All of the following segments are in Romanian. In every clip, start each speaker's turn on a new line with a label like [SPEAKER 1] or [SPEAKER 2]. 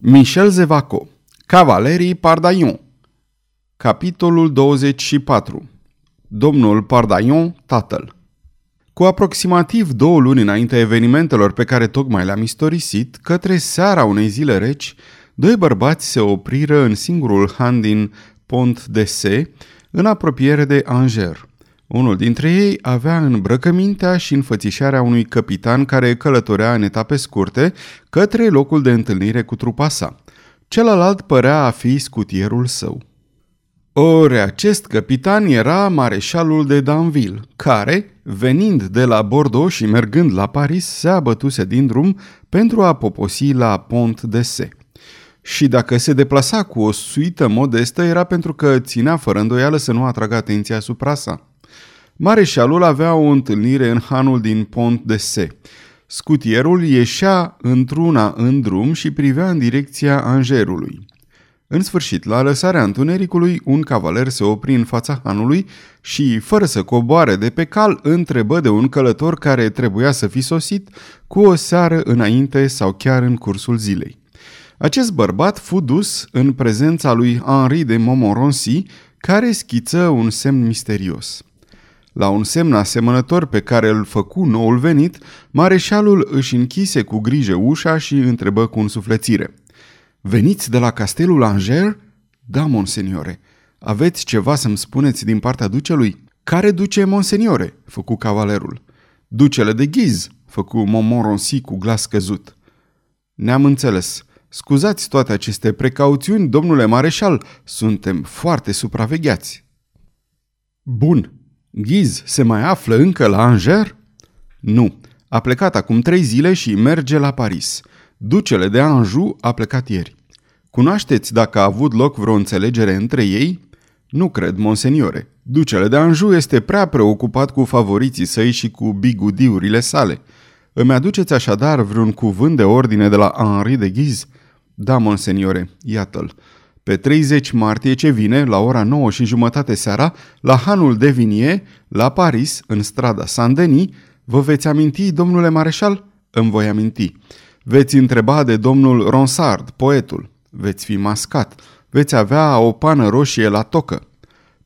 [SPEAKER 1] Michel Zevaco Cavalerii Pardaion Capitolul 24 Domnul Pardaion, tatăl Cu aproximativ două luni înaintea evenimentelor pe care tocmai le-am istorisit, către seara unei zile reci, doi bărbați se opriră în singurul han din Pont de Se, în apropiere de Angers. Unul dintre ei avea îmbrăcămintea și înfățișarea unui capitan care călătorea în etape scurte către locul de întâlnire cu trupa sa. Celălalt părea a fi scutierul său. Ori acest capitan era mareșalul de Danville, care, venind de la Bordeaux și mergând la Paris, se abătuse din drum pentru a poposi la Pont de Se. Și dacă se deplasa cu o suită modestă, era pentru că ținea fără îndoială să nu atragă atenția asupra sa. Mareșalul avea o întâlnire în hanul din Pont de Se. Scutierul ieșea într-una în drum și privea în direcția Angerului. În sfârșit, la lăsarea întunericului, un cavaler se opri în fața hanului și, fără să coboare de pe cal, întrebă de un călător care trebuia să fi sosit cu o seară înainte sau chiar în cursul zilei. Acest bărbat fu dus în prezența lui Henri de Montmorency, care schiță un semn misterios. La un semn asemănător pe care îl făcu noul venit, mareșalul își închise cu grijă ușa și întrebă cu însuflețire. Veniți de la castelul Angers? Da, monseniore. Aveți ceva să-mi spuneți din partea ducelui? Care duce, monseniore? făcu cavalerul. Ducele de ghiz, făcu Montmorency cu glas căzut. Ne-am înțeles. Scuzați toate aceste precauțiuni, domnule mareșal, suntem foarte supravegheați. Bun, Ghiz se mai află încă la Angers? Nu. A plecat acum trei zile și merge la Paris. Ducele de Anjou a plecat ieri. Cunoașteți dacă a avut loc vreo înțelegere între ei? Nu cred, monseniore. Ducele de Anjou este prea preocupat cu favoriții săi și cu bigudiurile sale. Îmi aduceți așadar vreun cuvânt de ordine de la Henri de Ghiz? Da, monseniore, iată-l. Pe 30 martie ce vine, la ora 9 și jumătate seara, la Hanul de Vinie, la Paris, în strada Saint-Denis, vă veți aminti, domnule mareșal? Îmi voi aminti. Veți întreba de domnul Ronsard, poetul. Veți fi mascat. Veți avea o pană roșie la tocă.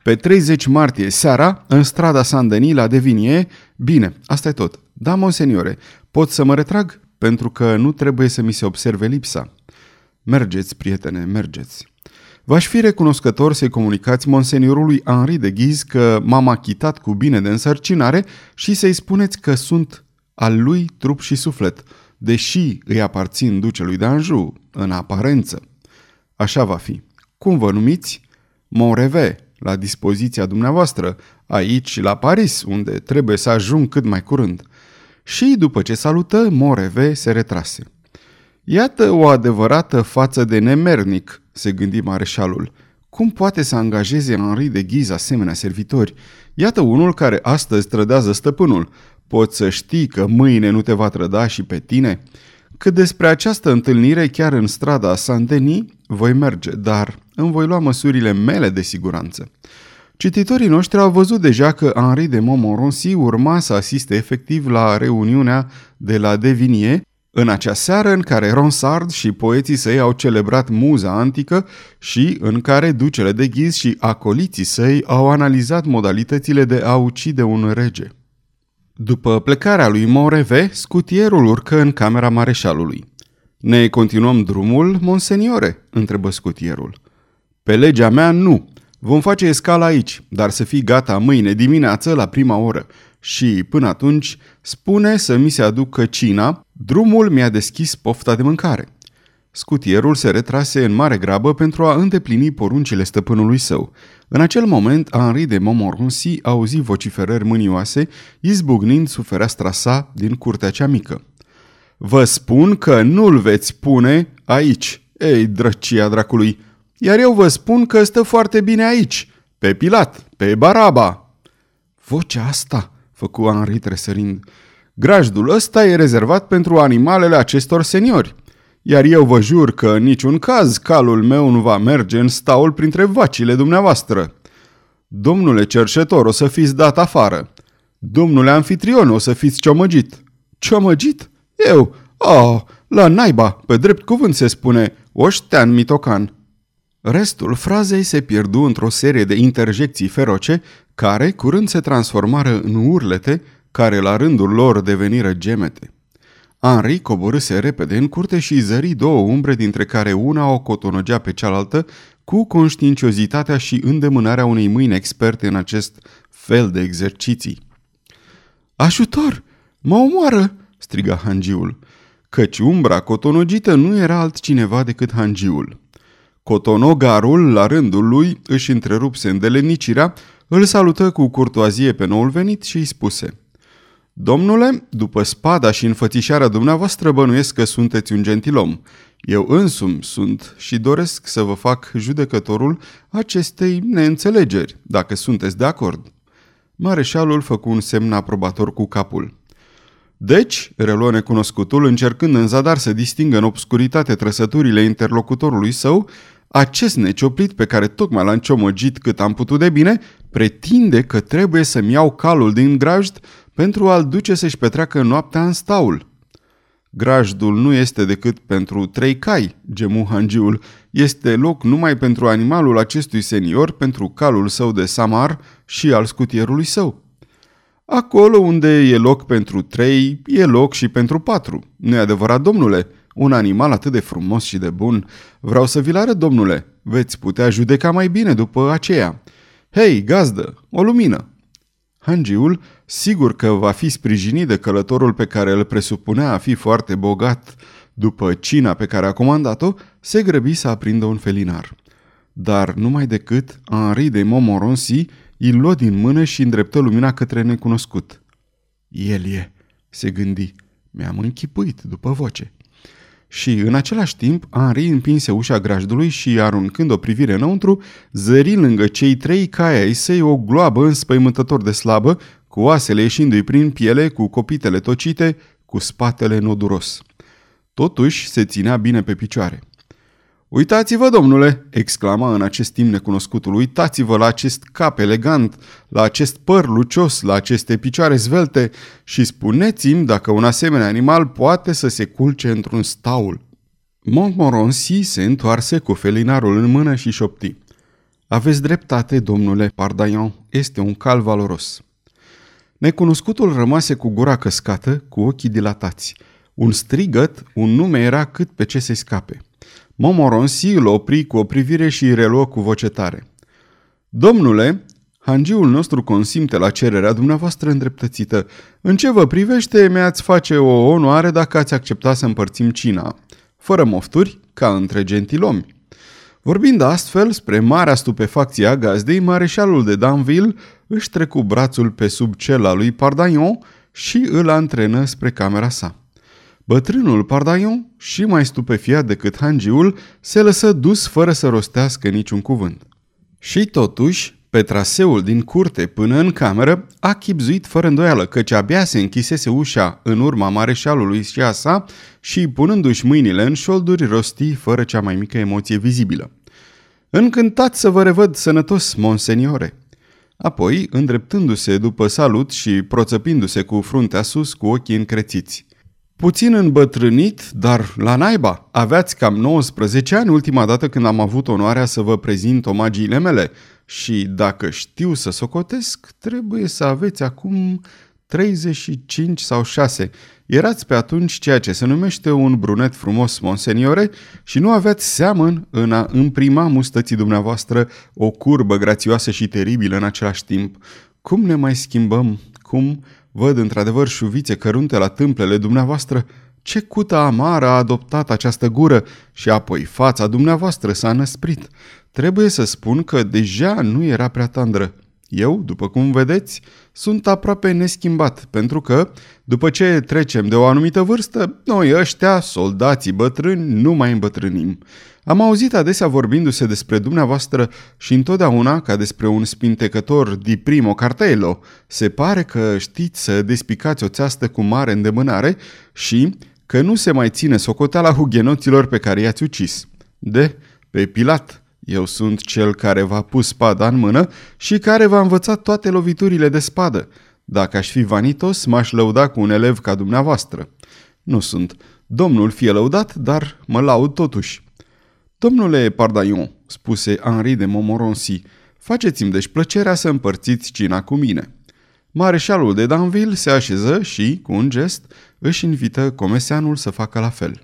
[SPEAKER 1] Pe 30 martie seara, în strada Saint-Denis, la Devinie, bine, asta e tot. Da, monseniore, pot să mă retrag? Pentru că nu trebuie să mi se observe lipsa. Mergeți, prietene, mergeți. V-aș fi recunoscător să-i comunicați monseniorului Henri de Ghiz că m-am achitat cu bine de însărcinare și să-i spuneți că sunt al lui trup și suflet, deși îi aparțin ducelui de Anjou, în aparență. Așa va fi. Cum vă numiți? Monreve, la dispoziția dumneavoastră, aici la Paris, unde trebuie să ajung cât mai curând. Și după ce salută, Moreve se retrase. Iată o adevărată față de nemernic, se gândi mareșalul. Cum poate să angajeze Henri de Ghiz asemenea servitori? Iată unul care astăzi trădează stăpânul. Poți să știi că mâine nu te va trăda și pe tine? Cât despre această întâlnire chiar în strada Saint-Denis, voi merge, dar îmi voi lua măsurile mele de siguranță. Cititorii noștri au văzut deja că Henri de Montmorency urma să asiste efectiv la reuniunea de la Devinie, în acea seară în care Ronsard și poeții săi au celebrat muza antică și în care ducele de ghiz și acoliții săi au analizat modalitățile de a ucide un rege. După plecarea lui Moreve, scutierul urcă în camera mareșalului. Ne continuăm drumul, monseniore?" întrebă scutierul. Pe legea mea, nu. Vom face escala aici, dar să fii gata mâine dimineață la prima oră. Și, până atunci, spune să mi se aducă cina, drumul mi-a deschis pofta de mâncare. Scutierul se retrase în mare grabă pentru a îndeplini poruncile stăpânului său. În acel moment, Henri de Montmorency auzi vociferări mânioase, izbucnind sub fereastra sa din curtea cea mică. Vă spun că nu-l veți pune aici, ei, drăcia dracului, iar eu vă spun că stă foarte bine aici, pe Pilat, pe Baraba. Vocea asta, făcu Henri tresărind. Grajdul ăsta e rezervat pentru animalele acestor seniori. Iar eu vă jur că în niciun caz calul meu nu va merge în staul printre vacile dumneavoastră. Domnule cerșetor, o să fiți dat afară. Domnule anfitrion, o să fiți ciomăgit. Ciomăgit? Eu? Oh, la naiba, pe drept cuvânt se spune, oștean mitocan. Restul frazei se pierdu într-o serie de interjecții feroce, care curând se transformară în urlete, care la rândul lor deveniră gemete. Henri coborâse repede în curte și zări două umbre dintre care una o cotonogea pe cealaltă cu conștiinciozitatea și îndemânarea unei mâini experte în acest fel de exerciții. Ajutor! Mă omoară!" striga hangiul, căci umbra cotonogită nu era altcineva decât hangiul. Cotonogarul, la rândul lui, își întrerupse îndelenicirea, îl salută cu curtoazie pe noul venit și îi spuse Domnule, după spada și înfățișarea dumneavoastră bănuiesc că sunteți un gentilom. Eu însumi sunt și doresc să vă fac judecătorul acestei neînțelegeri, dacă sunteți de acord. Mareșalul făcu un semn aprobator cu capul. Deci, reluă necunoscutul, încercând în zadar să distingă în obscuritate trăsăturile interlocutorului său, acest necioplit pe care tocmai l-am ciomăgit cât am putut de bine, pretinde că trebuie să-mi iau calul din grajd pentru a-l duce să-și petreacă noaptea în staul. Grajdul nu este decât pentru trei cai, gemu hangiul. Este loc numai pentru animalul acestui senior, pentru calul său de samar și al scutierului său. Acolo unde e loc pentru trei, e loc și pentru patru. nu e adevărat, domnule? Un animal atât de frumos și de bun. Vreau să vi-l arăt, domnule. Veți putea judeca mai bine după aceea. Hei, gazdă, o lumină! Hangiul, sigur că va fi sprijinit de călătorul pe care îl presupunea a fi foarte bogat după cina pe care a comandat-o, se grăbi să aprindă un felinar. Dar numai decât Henri de Montmorency îl luă din mână și îndreptă lumina către necunoscut. El e, se gândi. Mi-am închipuit după voce. Și în același timp, Henri împinse ușa grajdului și, aruncând o privire înăuntru, zări lângă cei trei cai ai săi o gloabă înspăimântător de slabă, cu oasele ieșindu-i prin piele, cu copitele tocite, cu spatele noduros. Totuși se ținea bine pe picioare. Uitați-vă, domnule!" exclama în acest timp necunoscutul. Uitați-vă la acest cap elegant, la acest păr lucios, la aceste picioare zvelte și spuneți-mi dacă un asemenea animal poate să se culce într-un staul." Montmorency se întoarse cu felinarul în mână și șopti. Aveți dreptate, domnule Pardaian, este un cal valoros." Necunoscutul rămase cu gura căscată, cu ochii dilatați. Un strigăt, un nume era cât pe ce se scape. Momoronsi îl opri cu o privire și reluă cu voce tare. Domnule, hangiul nostru consimte la cererea dumneavoastră îndreptățită. În ce vă privește, mi-ați face o onoare dacă ați accepta să împărțim cina. Fără mofturi, ca între gentilomi. Vorbind astfel, spre marea stupefacție a gazdei, mareșalul de Danville își trecu brațul pe sub cel al lui Pardagnon și îl antrenă spre camera sa. Bătrânul Pardaion, și mai stupefiat decât hangiul, se lăsă dus fără să rostească niciun cuvânt. Și totuși, pe traseul din curte până în cameră, a chipzuit fără îndoială, căci abia se închisese ușa în urma mareșalului și a sa și, punându-și mâinile în șolduri, rosti fără cea mai mică emoție vizibilă. Încântat să vă revăd sănătos, monseniore!" Apoi, îndreptându-se după salut și proțăpindu-se cu fruntea sus cu ochii încrețiți. Puțin îmbătrânit, dar la naiba. Aveați cam 19 ani ultima dată când am avut onoarea să vă prezint omagiile mele și dacă știu să socotesc, trebuie să aveți acum 35 sau 6. Erați pe atunci ceea ce se numește un brunet frumos, monseniore, și nu aveați seamăn în a împrima mustății dumneavoastră o curbă grațioasă și teribilă în același timp. Cum ne mai schimbăm? Cum Văd într-adevăr șuvițe cărunte la tâmplele dumneavoastră. Ce cută amară a adoptat această gură și apoi fața dumneavoastră s-a năsprit. Trebuie să spun că deja nu era prea tandră. Eu, după cum vedeți, sunt aproape neschimbat, pentru că, după ce trecem de o anumită vârstă, noi ăștia, soldații bătrâni, nu mai îmbătrânim. Am auzit adesea vorbindu-se despre dumneavoastră și întotdeauna ca despre un spintecător di primo cartelo. Se pare că știți să despicați o țeastă cu mare îndemânare și că nu se mai ține socoteala hugenoților pe care i-ați ucis. De, pe Pilat, eu sunt cel care v-a pus spada în mână și care v-a învățat toate loviturile de spadă. Dacă aș fi vanitos, m-aș lăuda cu un elev ca dumneavoastră. Nu sunt. Domnul fie lăudat, dar mă laud totuși. Domnule Pardaion, spuse Henri de Montmorency, faceți-mi deci plăcerea să împărțiți cina cu mine. Mareșalul de Danville se așeză și, cu un gest, își invită comeseanul să facă la fel.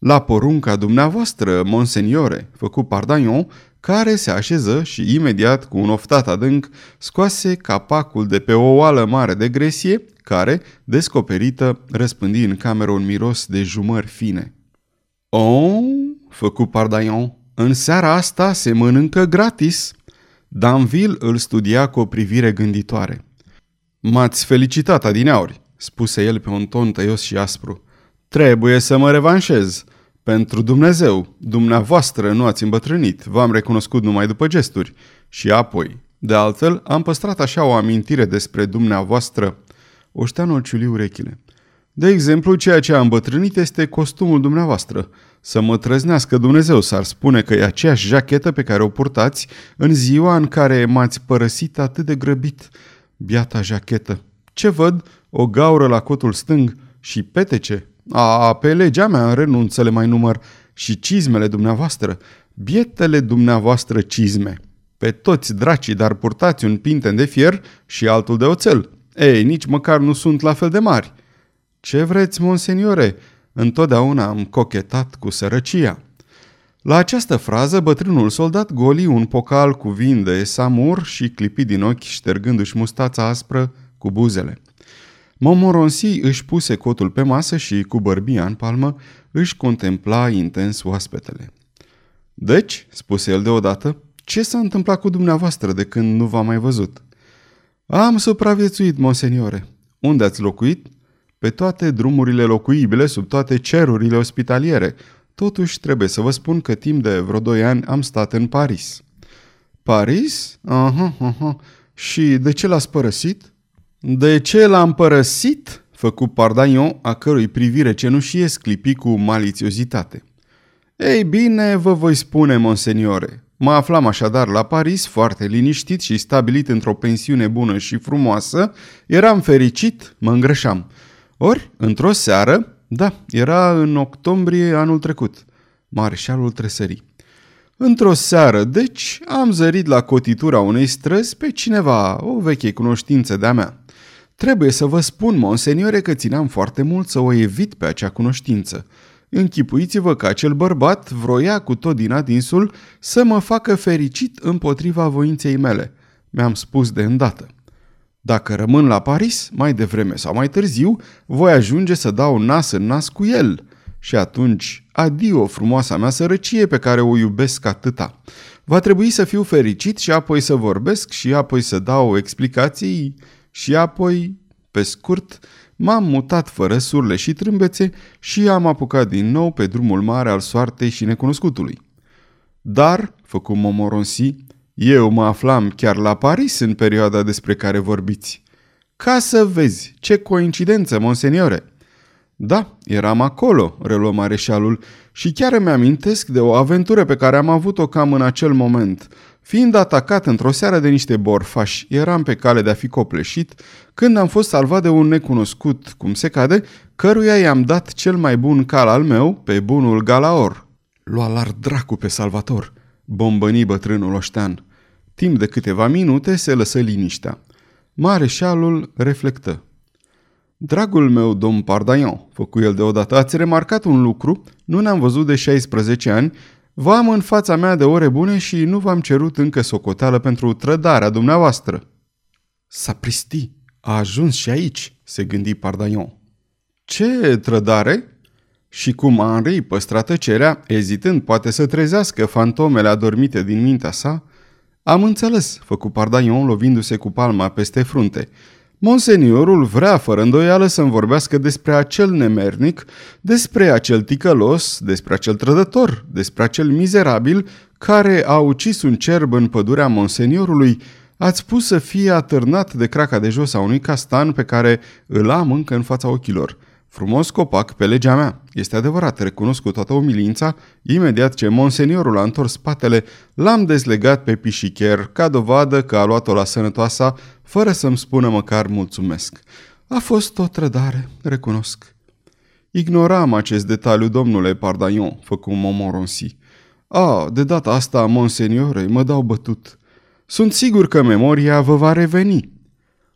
[SPEAKER 1] La porunca dumneavoastră, monseniore, făcu Pardaion, care se așeză și imediat, cu un oftat adânc, scoase capacul de pe o oală mare de gresie, care, descoperită, răspândi în cameră un miros de jumări fine. Oh, făcu Pardaion, în seara asta se mănâncă gratis. Danville îl studia cu o privire gânditoare. M-ați felicitat adineauri, spuse el pe un ton tăios și aspru. Trebuie să mă revanșez. Pentru Dumnezeu, dumneavoastră nu ați îmbătrânit, v-am recunoscut numai după gesturi. Și apoi, de altfel, am păstrat așa o amintire despre dumneavoastră. Oșteanul ciuli urechile. De exemplu, ceea ce a îmbătrânit este costumul dumneavoastră. Să mă trăznească Dumnezeu s-ar spune că e aceeași jachetă pe care o purtați în ziua în care m-ați părăsit atât de grăbit. Biata jachetă. Ce văd? O gaură la cotul stâng și petece. A, pe legea mea renunț să le mai număr. Și cizmele dumneavoastră. Bietele dumneavoastră cizme. Pe toți dracii, dar purtați un pinten de fier și altul de oțel. Ei, nici măcar nu sunt la fel de mari. Ce vreți, monseniore? Întotdeauna am cochetat cu sărăcia. La această frază, bătrânul soldat goli un pocal cu vin de samur și clipi din ochi, ștergându-și mustața aspră cu buzele. Momoronsi își puse cotul pe masă și, cu bărbia în palmă, își contempla intens oaspetele. Deci, spuse el deodată, ce s-a întâmplat cu dumneavoastră de când nu v-am mai văzut? Am supraviețuit, monseniore. Unde ați locuit? Pe toate drumurile locuibile, sub toate cerurile ospitaliere. Totuși, trebuie să vă spun că timp de vreo doi ani am stat în Paris. Paris? Aha, aha. Și de ce l-ați părăsit? De ce l-am părăsit? Făcu Pardaion, a cărui privire cenușie sclipi cu malițiozitate. Ei bine, vă voi spune, monseniore. Mă aflam așadar la Paris, foarte liniștit și stabilit într-o pensiune bună și frumoasă. Eram fericit, mă îngrășam. Ori, într-o seară, da, era în octombrie anul trecut, mareșalul tresării. Într-o seară, deci, am zărit la cotitura unei străzi pe cineva, o veche cunoștință de-a mea. Trebuie să vă spun, monseniore, că țineam foarte mult să o evit pe acea cunoștință. Închipuiți-vă că acel bărbat vroia cu tot din adinsul să mă facă fericit împotriva voinței mele. Mi-am spus de îndată. Dacă rămân la Paris, mai devreme sau mai târziu, voi ajunge să dau nas în nas cu el. Și atunci, adio frumoasa mea sărăcie pe care o iubesc atâta. Va trebui să fiu fericit și apoi să vorbesc și apoi să dau explicații și apoi, pe scurt, m-am mutat fără surle și trâmbețe și am apucat din nou pe drumul mare al soartei și necunoscutului. Dar, făcu Momoronsi, eu mă aflam chiar la Paris în perioada despre care vorbiți. Ca să vezi, ce coincidență, monseniore! Da, eram acolo, reluă mareșalul, și chiar îmi amintesc de o aventură pe care am avut-o cam în acel moment. Fiind atacat într-o seară de niște borfași, eram pe cale de a fi copleșit, când am fost salvat de un necunoscut, cum se cade, căruia i-am dat cel mai bun cal al meu, pe bunul Galaor. Lua lar dracu pe salvator, bombăni bătrânul oștean. Timp de câteva minute se lăsă liniștea. Mareșalul reflectă. Dragul meu, domn Pardaion, făcu el deodată, ați remarcat un lucru, nu ne-am văzut de 16 ani, v-am în fața mea de ore bune și nu v-am cerut încă socoteală pentru trădarea dumneavoastră. Sapristi, a ajuns și aici, se gândi Pardaion. Ce trădare? Și cum Henri păstra tăcerea, ezitând poate să trezească fantomele adormite din mintea sa, am înțeles, făcu Pardaion lovindu-se cu palma peste frunte. Monseniorul vrea fără îndoială să-mi vorbească despre acel nemernic, despre acel ticălos, despre acel trădător, despre acel mizerabil care a ucis un cerb în pădurea monseniorului. Ați pus să fie atârnat de craca de jos a unui castan pe care îl am încă în fața ochilor. Frumos copac pe legea mea. Este adevărat, recunosc cu toată umilința, imediat ce monseniorul a întors spatele, l-am dezlegat pe pișicher, ca dovadă că a luat-o la sănătoasa, fără să-mi spună măcar mulțumesc. A fost o trădare, recunosc. Ignoram acest detaliu, domnule Pardaion, făcu Momoronsi. A, de data asta, monseniore, mă dau bătut. Sunt sigur că memoria vă va reveni.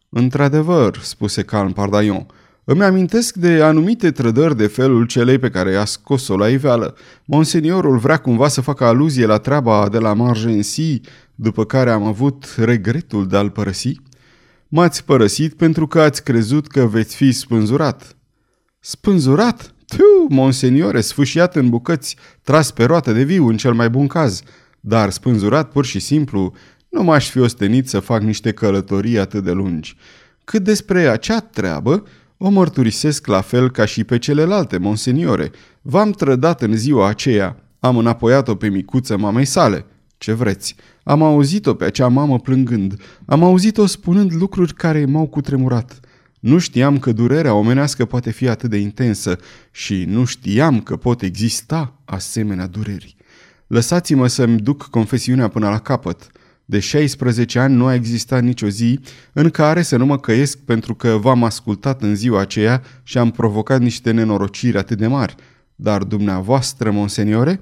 [SPEAKER 1] Într-adevăr, spuse calm Pardaion, îmi amintesc de anumite trădări de felul celei pe care i-a scos-o la iveală. Monseniorul vrea cumva să facă aluzie la treaba de la Margensi, după care am avut regretul de a-l părăsi. M-ați părăsit pentru că ați crezut că veți fi spânzurat. Spânzurat? Tu, monseniore, sfâșiat în bucăți, tras pe roată de viu în cel mai bun caz. Dar spânzurat pur și simplu, nu m-aș fi ostenit să fac niște călătorii atât de lungi. Cât despre acea treabă, o mărturisesc la fel ca și pe celelalte, monseniore. V-am trădat în ziua aceea. Am înapoiat-o pe micuță mamei sale. Ce vreți? Am auzit-o pe acea mamă plângând. Am auzit-o spunând lucruri care m-au cutremurat. Nu știam că durerea omenească poate fi atât de intensă și nu știam că pot exista asemenea dureri. Lăsați-mă să-mi duc confesiunea până la capăt. De 16 ani nu a existat nicio zi în care să nu mă căiesc pentru că v-am ascultat în ziua aceea și am provocat niște nenorociri atât de mari. Dar dumneavoastră, monseniore?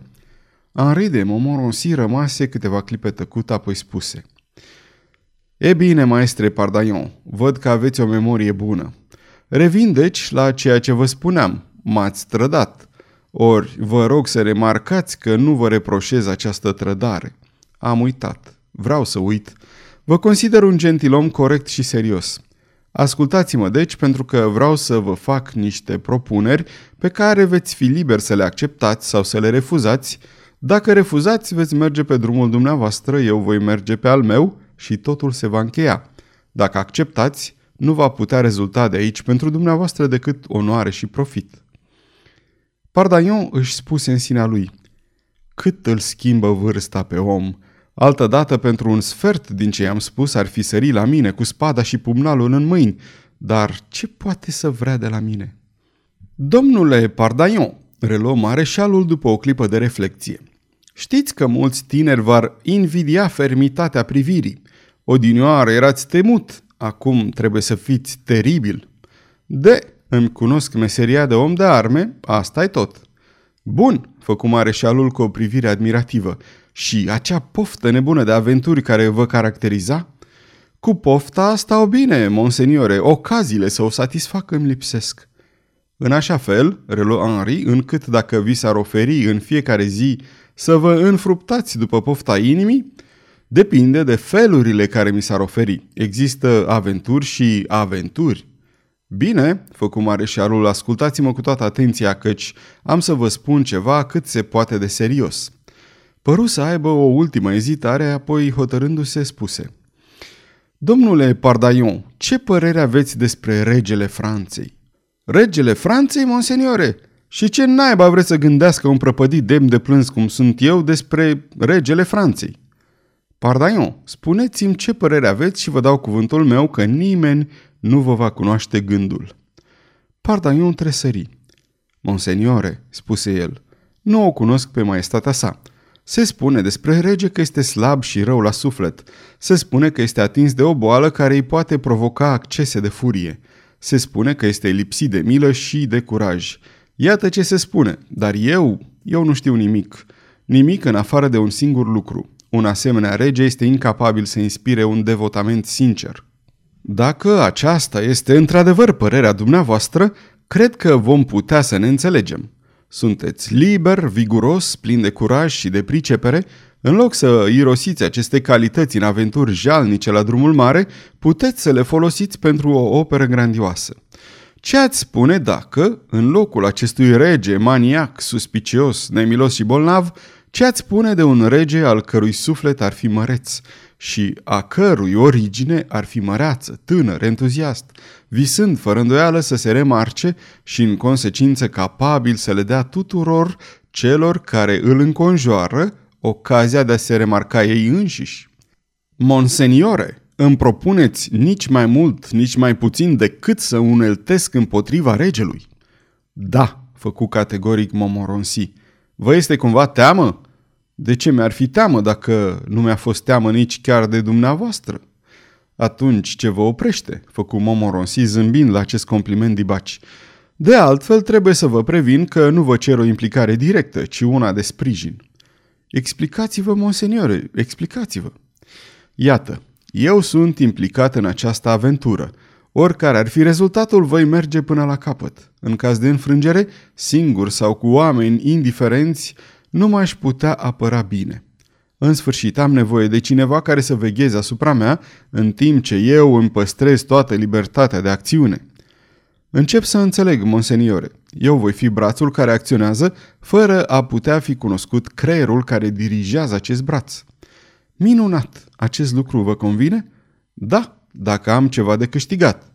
[SPEAKER 1] Henri de Montmorency rămase câteva clipe tăcut, apoi spuse. E bine, maestre Pardaion, văd că aveți o memorie bună. Revin deci la ceea ce vă spuneam. M-ați trădat. Ori vă rog să remarcați că nu vă reproșez această trădare. Am uitat. Vreau să uit. Vă consider un gentilom corect și serios. Ascultați-mă deci pentru că vreau să vă fac niște propuneri pe care veți fi liber să le acceptați sau să le refuzați. Dacă refuzați, veți merge pe drumul dumneavoastră, eu voi merge pe al meu și totul se va încheia. Dacă acceptați, nu va putea rezulta de aici pentru dumneavoastră decât onoare și profit. Pardaion își spuse în sinea lui, cât îl schimbă vârsta pe om, Altădată, pentru un sfert din ce i-am spus, ar fi sărit la mine cu spada și pumnalul în mâini. Dar ce poate să vrea de la mine? Domnule Pardaion, reluă mareșalul după o clipă de reflecție. Știți că mulți tineri v-ar invidia fermitatea privirii. Odinioară erați temut, acum trebuie să fiți teribil. De, îmi cunosc meseria de om de arme, asta e tot. Bun, făcu mareșalul cu o privire admirativă. Și acea poftă nebună de aventuri care vă caracteriza? Cu pofta stau bine, monseniore, ocaziile să o satisfac îmi lipsesc. În așa fel, reluă Henri, încât dacă vi s-ar oferi în fiecare zi să vă înfruptați după pofta inimii, depinde de felurile care mi s-ar oferi. Există aventuri și aventuri. Bine, făcu mareșalul, ascultați-mă cu toată atenția, căci am să vă spun ceva cât se poate de serios. Păru să aibă o ultimă ezitare, apoi hotărându-se spuse. Domnule Pardaion, ce părere aveți despre regele Franței? Regele Franței, monseniore? Și ce naiba vreți să gândească un prăpădit demn de plâns cum sunt eu despre regele Franței? Pardaion, spuneți-mi ce părere aveți și vă dau cuvântul meu că nimeni nu vă va cunoaște gândul. Pardaion tresări. Monseniore, spuse el, nu o cunosc pe maestatea sa. Se spune despre rege că este slab și rău la suflet. Se spune că este atins de o boală care îi poate provoca accese de furie. Se spune că este lipsit de milă și de curaj. Iată ce se spune, dar eu, eu nu știu nimic. Nimic în afară de un singur lucru. Un asemenea rege este incapabil să inspire un devotament sincer. Dacă aceasta este într-adevăr părerea dumneavoastră, cred că vom putea să ne înțelegem. Sunteți liber, viguros, plin de curaj și de pricepere, în loc să irosiți aceste calități în aventuri jalnice la drumul mare, puteți să le folosiți pentru o operă grandioasă. Ce ați spune dacă, în locul acestui rege maniac, suspicios, nemilos și bolnav, ce ați spune de un rege al cărui suflet ar fi măreț și a cărui origine ar fi măreață, tânăr, entuziast, visând fără îndoială să se remarce și în consecință capabil să le dea tuturor celor care îl înconjoară ocazia de a se remarca ei înșiși. Monseniore, îmi propuneți nici mai mult, nici mai puțin decât să uneltesc împotriva regelui? Da, făcu categoric Momoronsi. Vă este cumva teamă? De ce mi-ar fi teamă dacă nu mi-a fost teamă nici chiar de dumneavoastră? Atunci ce vă oprește? Făcu Momoronsi zâmbind la acest compliment dibaci. De altfel, trebuie să vă previn că nu vă cer o implicare directă, ci una de sprijin. Explicați-vă, monseniore, explicați-vă. Iată, eu sunt implicat în această aventură. Oricare ar fi rezultatul, voi merge până la capăt. În caz de înfrângere, singur sau cu oameni indiferenți, nu m-aș putea apăra bine. În sfârșit, am nevoie de cineva care să vegheze asupra mea, în timp ce eu îmi păstrez toată libertatea de acțiune. Încep să înțeleg, monseniore. Eu voi fi brațul care acționează, fără a putea fi cunoscut creierul care dirigează acest braț. Minunat! Acest lucru vă convine? Da, dacă am ceva de câștigat.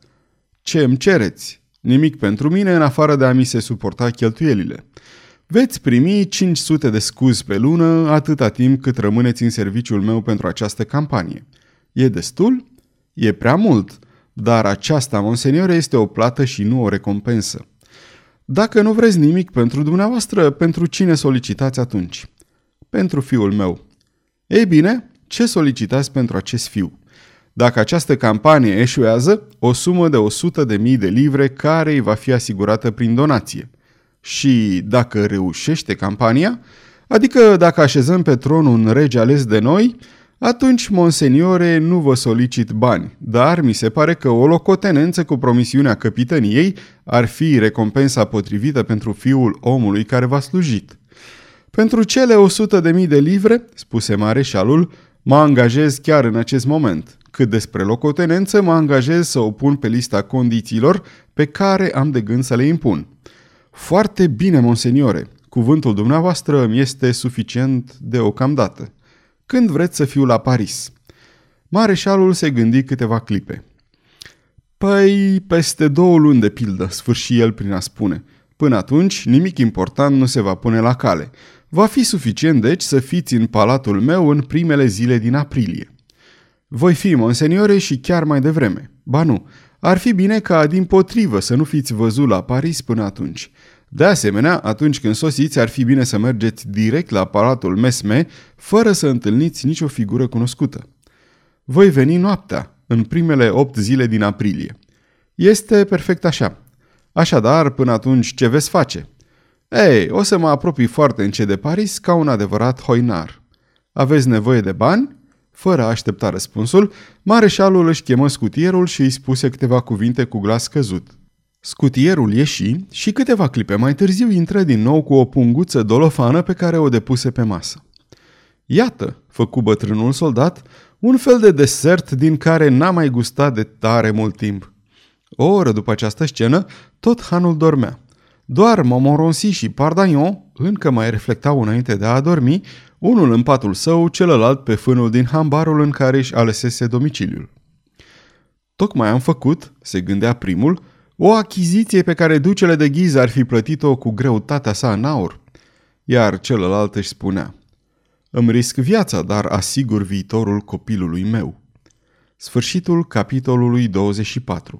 [SPEAKER 1] Ce îmi cereți? Nimic pentru mine în afară de a mi se suporta cheltuielile. Veți primi 500 de scuzi pe lună atâta timp cât rămâneți în serviciul meu pentru această campanie. E destul? E prea mult, dar aceasta, monseniore, este o plată și nu o recompensă. Dacă nu vreți nimic pentru dumneavoastră, pentru cine solicitați atunci? Pentru fiul meu. Ei bine, ce solicitați pentru acest fiu? Dacă această campanie eșuează, o sumă de 100.000 de livre care îi va fi asigurată prin donație. Și dacă reușește campania, adică dacă așezăm pe tron un rege ales de noi, atunci, monseniore, nu vă solicit bani, dar mi se pare că o locotenență cu promisiunea capităniei ar fi recompensa potrivită pentru fiul omului care v-a slujit. Pentru cele 100 de mii de livre, spuse mareșalul, mă angajez chiar în acest moment. Cât despre locotenență, mă angajez să o pun pe lista condițiilor pe care am de gând să le impun. Foarte bine, monseniore. Cuvântul dumneavoastră mi este suficient deocamdată. Când vreți să fiu la Paris? Mareșalul se gândi câteva clipe. Păi, peste două luni de pildă, sfârși el prin a spune. Până atunci, nimic important nu se va pune la cale. Va fi suficient, deci, să fiți în palatul meu în primele zile din aprilie. Voi fi, monseniore, și chiar mai devreme. Ba nu, ar fi bine ca, din potrivă, să nu fiți văzut la Paris până atunci. De asemenea, atunci când sosiți, ar fi bine să mergeți direct la aparatul Mesme, fără să întâlniți nicio figură cunoscută. Voi veni noaptea, în primele opt zile din aprilie. Este perfect așa. Așadar, până atunci, ce veți face? Ei, o să mă apropii foarte încet de Paris ca un adevărat hoinar. Aveți nevoie de bani? Fără a aștepta răspunsul, mareșalul își chemă scutierul și îi spuse câteva cuvinte cu glas căzut. Scutierul ieși și câteva clipe mai târziu intră din nou cu o punguță dolofană pe care o depuse pe masă. Iată, făcu bătrânul soldat, un fel de desert din care n-a mai gustat de tare mult timp. O oră după această scenă, tot hanul dormea. Doar Momoronsi și Pardagnon încă mai reflectau înainte de a dormi, unul în patul său, celălalt pe fânul din hambarul în care își alesese domiciliul. Tocmai am făcut, se gândea primul, o achiziție pe care ducele de ghiză ar fi plătit-o cu greutatea sa în aur. Iar celălalt își spunea, îmi risc viața, dar asigur viitorul copilului meu. Sfârșitul capitolului 24